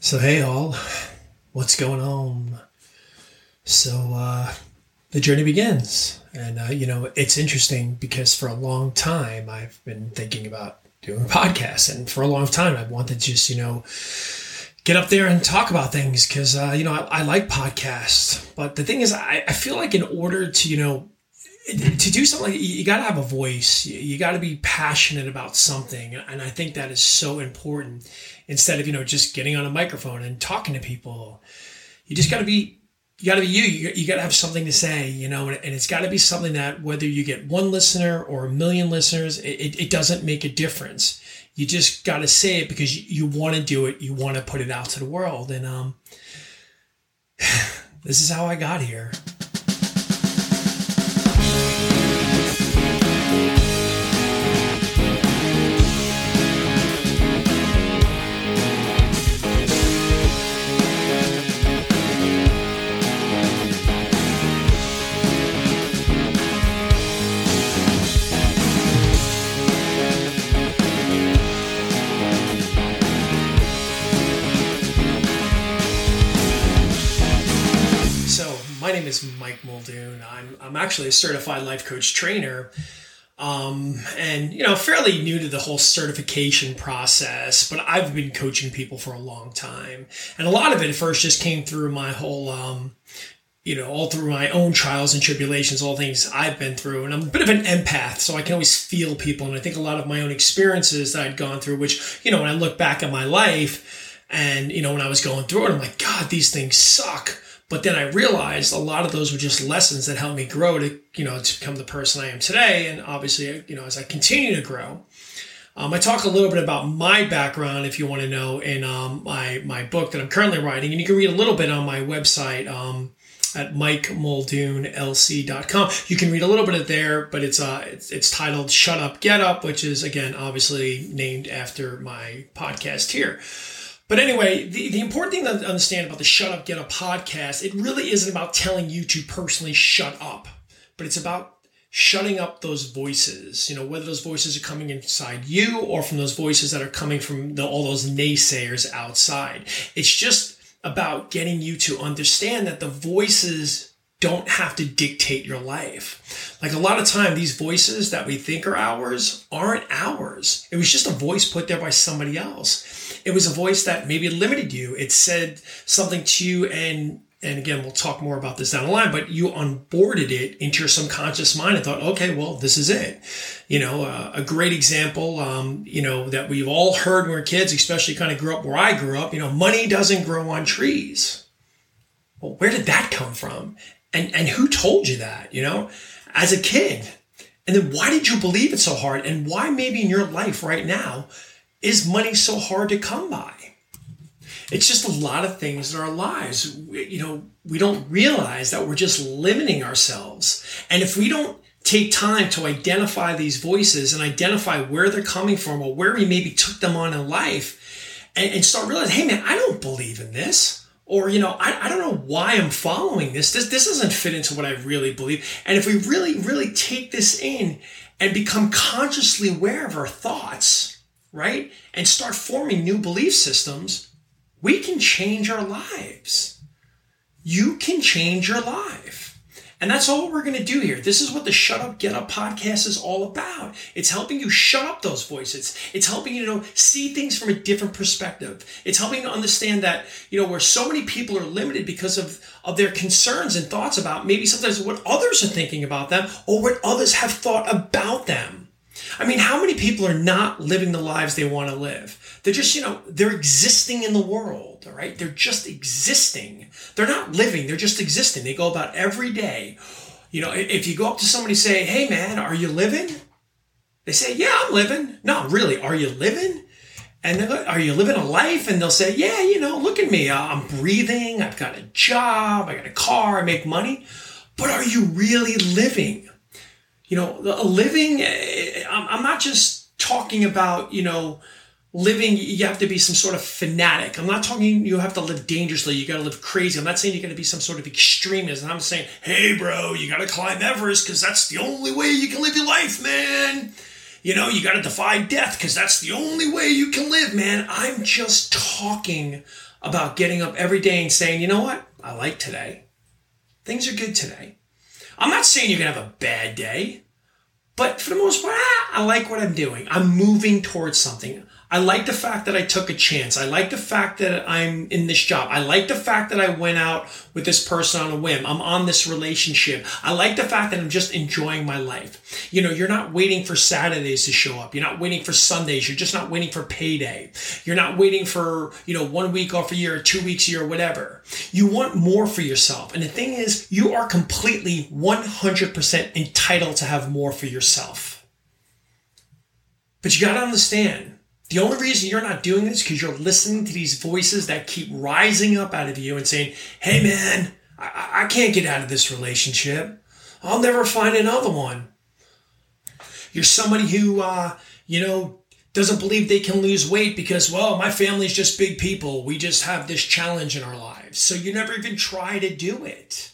So, hey, all, what's going on? So, uh, the journey begins. And, uh, you know, it's interesting because for a long time I've been thinking about doing a podcast. And for a long time I've wanted to just, you know, get up there and talk about things because, uh, you know, I, I, like podcasts. But the thing is, I, I feel like in order to, you know, to do something you got to have a voice. You, got to be passionate about something and i think that is so important. Instead of you know just getting on a microphone and talking to people you just got to be you got to be you. You, got to have something to say you know and, it's got to be something that whether you get one listener or a million listeners it, it, it doesn't make a difference. You just got to say it because you, you want to do it. You want to put it out to the world. And um this is how i got here Mike Muldoon. I'm, I'm actually a certified life coach trainer. Um, and you know, fairly new to the whole certification process, but I've been coaching people for a long time. And a lot of it at first just came through my whole, um, you know, all through my own trials and tribulations, all things I've been through. And I'm a bit of an empath, so I can always feel people. And I think a lot of my own experiences that I'd gone through, which, you know, when I look back at my life and, you know, when I was going through it, I'm like, God, these things suck but then I realized a lot of those were just lessons that helped me grow to, you know, to become the person I am today. And obviously, you know, as I continue to grow, um, I talk a little bit about my background if you want to know in um, my my book that I'm currently writing, and you can read a little bit on my website um, at mikemuldoonlc.com. You can read a little bit of there, but it's uh it's, it's titled "Shut Up, Get Up," which is again obviously named after my podcast here. But anyway, the, the important thing to understand about the Shut Up, Get Up podcast, it really isn't about telling you to personally shut up, but it's about shutting up those voices, you know, whether those voices are coming inside you or from those voices that are coming from the, all those naysayers outside. It's just about getting you to understand that the voices don't have to dictate your life. Like a lot of time, these voices that we think are ours aren't ours. It was just a voice put there by somebody else. It was a voice that maybe limited you. It said something to you and and again, we'll talk more about this down the line, but you onboarded it into your subconscious mind and thought, okay, well, this is it. You know, uh, a great example, um, you know, that we've all heard when we we're kids, especially kind of grew up where I grew up, you know, money doesn't grow on trees. Well, where did that come from? And, and who told you that, you know, as a kid? And then why did you believe it so hard? And why maybe in your life right now is money so hard to come by? It's just a lot of things in our lives. You know, we don't realize that we're just limiting ourselves. And if we don't take time to identify these voices and identify where they're coming from or where we maybe took them on in life and, and start realizing, hey man, I don't believe in this or you know I, I don't know why i'm following this this this doesn't fit into what i really believe and if we really really take this in and become consciously aware of our thoughts right and start forming new belief systems we can change our lives you can change your life and that's all we're going to do here. This is what the Shut Up, Get Up podcast is all about. It's helping you shut up those voices. It's helping you to know, see things from a different perspective. It's helping you to understand that, you know, where so many people are limited because of, of their concerns and thoughts about maybe sometimes what others are thinking about them or what others have thought about them. I mean, how many people are not living the lives they want to live? They're just, you know, they're existing in the world, all right? They're just existing. They're not living, they're just existing. They go about every day. You know, if you go up to somebody and say, hey man, are you living? They say, yeah, I'm living. No, really, are you living? And they go, are you living a life? And they'll say, yeah, you know, look at me. I'm breathing. I've got a job. I got a car. I make money. But are you really living? You know, a living, eh, I'm not just talking about, you know, living, you have to be some sort of fanatic. I'm not talking you have to live dangerously, you got to live crazy. I'm not saying you got to be some sort of extremist. And I'm saying, hey, bro, you got to climb Everest because that's the only way you can live your life, man. you know, you got to defy death because that's the only way you can live, man. I'm just talking about getting up every day and saying, you know what? I like today. Things are good today. I'm not saying you're going to have a bad day, but for the most part, ah, I like what I'm doing. I'm moving towards something. I like the fact that I took a chance. I like the fact that I'm in this job. I like the fact that I went out with this person on a whim. I'm on this relationship. I like the fact that I'm just enjoying my life. You know, you're not waiting for Saturdays to show up. You're not waiting for Sundays. You're just not waiting for payday. You're not waiting for, you know, one week off a year, two weeks a year, whatever. You want more for yourself. And the thing is, you are completely 100% entitled to have more for yourself. But you got to understand the only reason you're not doing this is because you're listening to these voices that keep rising up out of you and saying, hey man, I, I can't get out of this relationship. I'll never find another one. You're somebody who, uh, you know, doesn't believe they can lose weight because, well, my family's just big people. We just have this challenge in our lives. So you never even try to do it.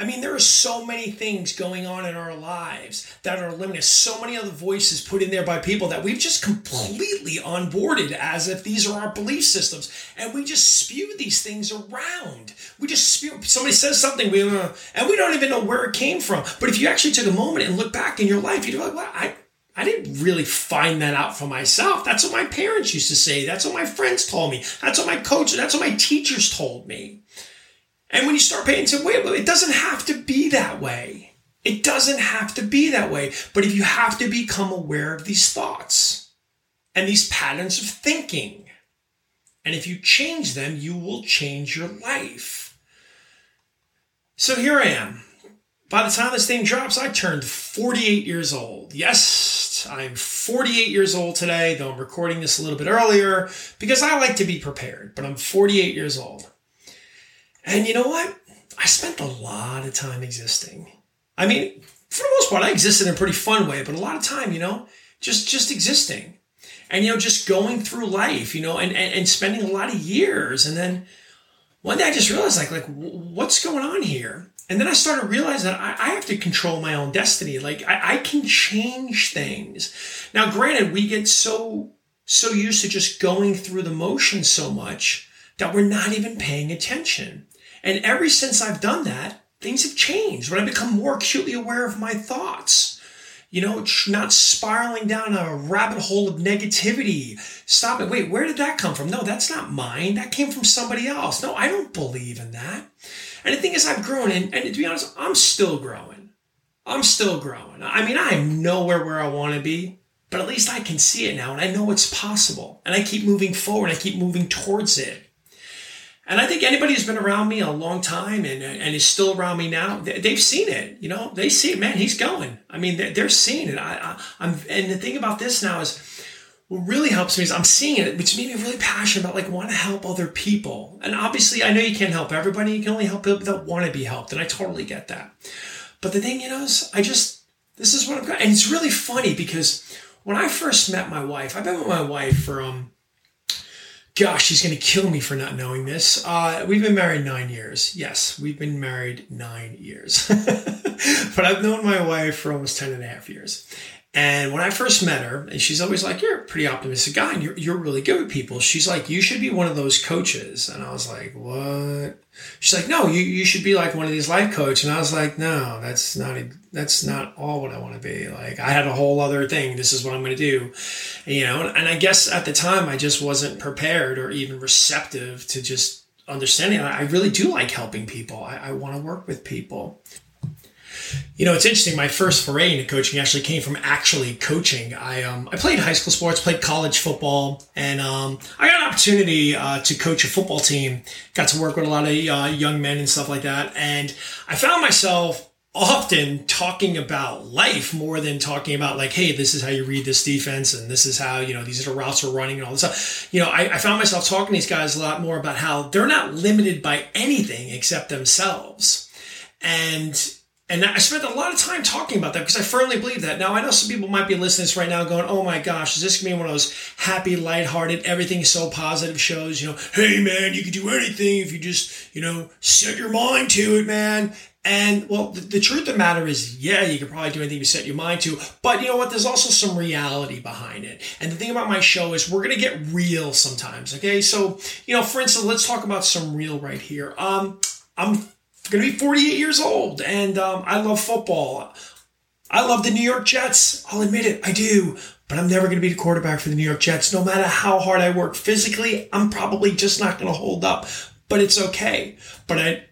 I mean, there are so many things going on in our lives that are limited. So many other voices put in there by people that we've just completely onboarded as if these are our belief systems. And we just spew these things around. We just spew. Somebody says something, we, uh, and we don't even know where it came from. But if you actually took a moment and look back in your life, you'd be like, well, I, I didn't really find that out for myself. That's what my parents used to say. That's what my friends told me. That's what my coach, that's what my teachers told me. And when you start paying attention, wait, it doesn't have to be that way. It doesn't have to be that way. But if you have to become aware of these thoughts and these patterns of thinking, and if you change them, you will change your life. So here I am. By the time this thing drops, I turned 48 years old. Yes, I'm 48 years old today, though I'm recording this a little bit earlier because I like to be prepared, but I'm 48 years old. And you know what? I spent a lot of time existing. I mean, for the most part, I existed in a pretty fun way, but a lot of time, you know, just just existing. And you know, just going through life, you know, and, and, and spending a lot of years. And then one day I just realized like, like, what's going on here? And then I started realizing that I, I have to control my own destiny. Like I, I can change things. Now, granted, we get so so used to just going through the motions so much that we're not even paying attention. And ever since I've done that, things have changed. When I become more acutely aware of my thoughts, you know, not spiraling down a rabbit hole of negativity. Stop it. Wait, where did that come from? No, that's not mine. That came from somebody else. No, I don't believe in that. And the thing is, I've grown, and, and to be honest, I'm still growing. I'm still growing. I mean, I am nowhere where I want to be, but at least I can see it now, and I know it's possible. And I keep moving forward. I keep moving towards it. And I think anybody who's been around me a long time and, and is still around me now, they've seen it. You know, they see it. Man, he's going. I mean, they're, seeing it. I, I, am and the thing about this now is, what really helps me is I'm seeing it, which made me really passionate about like want to help other people. And obviously, I know you can't help everybody. You can only help people that want to be helped, and I totally get that. But the thing, you know, is I just this is what I've got, and it's really funny because when I first met my wife, I've been with my wife for um gosh, she's going to kill me for not knowing this. Uh, we've been married nine years. Yes, we've been married nine years. but I've known my wife for almost 10 and a half years. And when I first met her, and she's always like, You're a pretty optimistic guy and you're, you're really good with people. She's like, You should be one of those coaches. And I was like, What? She's like, No, you, you should be like one of these life coaches. And I was like, No, that's not a, that's not all what I want to be. Like I had a whole other thing. This is what I'm going to do. And, you know, and I guess at the time I just wasn't prepared or even receptive to just understanding. I really do like helping people. I, I want to work with people. You know, it's interesting. My first foray into coaching actually came from actually coaching. I um, I played high school sports, played college football, and um, I got an opportunity uh, to coach a football team. Got to work with a lot of uh, young men and stuff like that, and I found myself often talking about life more than talking about like, hey, this is how you read this defense and this is how, you know, these are the routes we're running and all this stuff. You know, I, I found myself talking to these guys a lot more about how they're not limited by anything except themselves. And and I spent a lot of time talking about that because I firmly believe that. Now, I know some people might be listening to this right now going, oh my gosh, is this going to be one of those happy, lighthearted, everything so positive shows? You know, hey man, you can do anything if you just, you know, set your mind to it, man. And well, the, the, truth of the matter is, yeah, you can probably do anything you set your mind to, but you know what? There's also some reality behind it. And the thing about my show is we're going to get real sometimes. Okay. So, you know, for instance, let's talk about some real right here. Um, I'm going to be 48 years old and um, I love football. I love the New York Jets. I'll admit it. I do. But I'm never going to be the quarterback for the New York Jets. No matter how hard I work physically, I'm probably just not going to hold up. But it's okay. But I,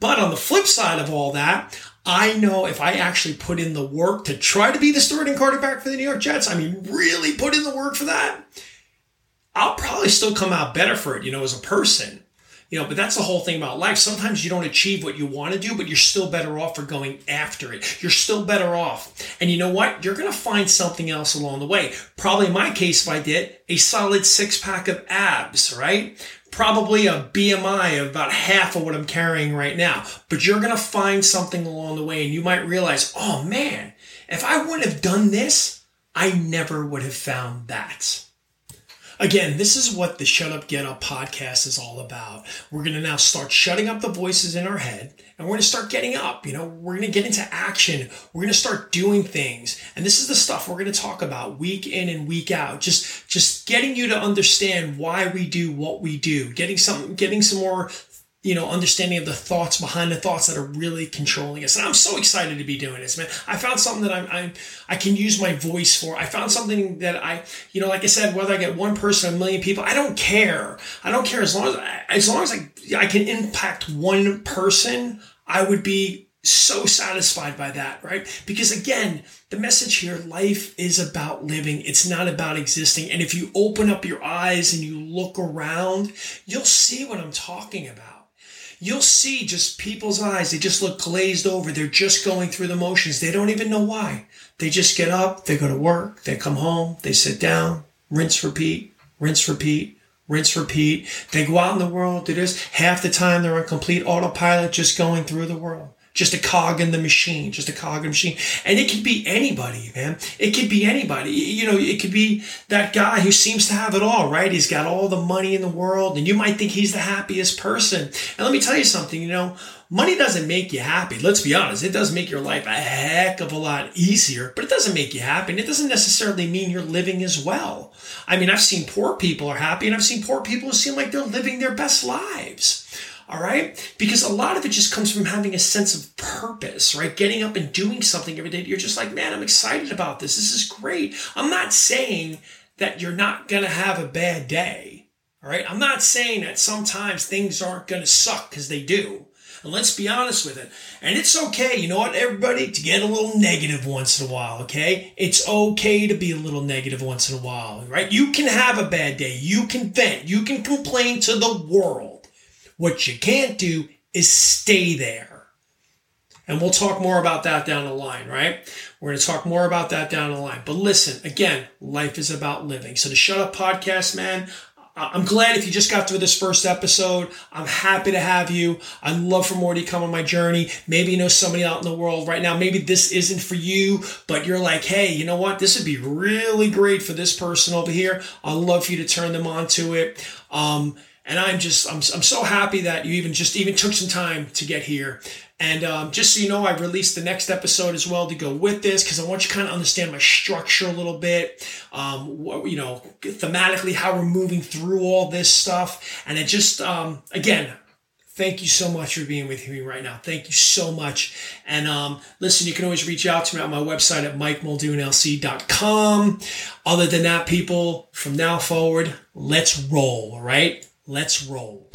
but on the flip side of all that, I know if I actually put in the work to try to be the starting quarterback for the New York Jets, I mean, really put in the work for that, I'll probably still come out better for it, you know, as a person. You know, but that's the whole thing about life. Sometimes you don't achieve what you want to do, but you're still better off for going after it. You're still better off. And you know what? You're going to find something else along the way. Probably in my case, if I did, a solid six pack of abs, right? probably a BMI of about half of what I'm carrying right now. But you're going to find something along the way and you might realize, oh man, if I wouldn't have done this, I never would have found that. Again, this is what the Shut Up Get Up podcast is all about. We're going to now start shutting up the voices in our head and we're going to start getting up. You know, we're going to get into action. We're going to start doing things. And this is the stuff we're going to talk about week in and week out. Just, just getting you to understand why we do what we do, getting some, getting some more you know, understanding of the thoughts behind the thoughts that are really controlling us. And I'm so excited to be doing this, man. I found something that I'm, I'm, I can use my voice for. I found something that I, you know, like I said, whether I get one person, a million people, I don't care. I don't care as long as, as long as I, I can impact one person, I would be so satisfied by that, right? Because again, the message here, life is about living. It's not about existing. And if you open up your eyes and you look around, you'll see what I'm talking about you'll see just people's eyes. They just look glazed over. They're just going through the motions. They don't even know why. They just get up, they go to work, they come home, they sit down, rinse, repeat, rinse, repeat, rinse, repeat. They go out in the world, do this. Half the time they're on complete autopilot, just going through the world just a cog in the machine, just a cog in the machine. And it could be anybody, man. It could be anybody. You know, it could be that guy who seems to have it all, right? He's got all the money in the world and you might think he's the happiest person. And let me tell you something, you know, money doesn't make you happy. Let's be honest. It does make your life a heck of a lot easier, but it doesn't make you happy. And it doesn't necessarily mean you're living as well. I mean, I've seen poor people are happy and I've seen poor people who seem like they're living their best lives. All right. Because a lot of it just comes from having a sense of purpose, right? Getting up and doing something every day. You're just like, man, I'm excited about this. This is great. I'm not saying that you're not going to have a bad day. All right. I'm not saying that sometimes things aren't going to suck because they do. And let's be honest with it. And it's okay, you know what, everybody, to get a little negative once in a while, okay? It's okay to be a little negative once in a while, right? You can have a bad day. You can vent. You can complain to the world. What you can't do is stay there. And we'll talk more about that down the line, right? We're going to talk more about that down the line. But listen, again, life is about living. So the Shut Up podcast, man, I'm glad if you just got through this first episode. I'm happy to have you. I'd love for more to come on my journey. Maybe you know somebody out in the world right now. Maybe this isn't for you, but you're like, hey, you know what? This would be really great for this person over here. I'd love for you to turn them on to it. Um, and I'm just I'm, I'm so happy that you even just even took some time to get here. And um, just so you know, I released the next episode as well to go with this because I want you to kind of understand my structure a little bit. Um, you know, thematically how we're moving through all this stuff. And it just um, again, thank you so much for being with me right now. Thank you so much. And um, listen, you can always reach out to me on my website at mikemuldoonlc.com. Other than that, people, from now forward, let's roll, all right? Let's roll.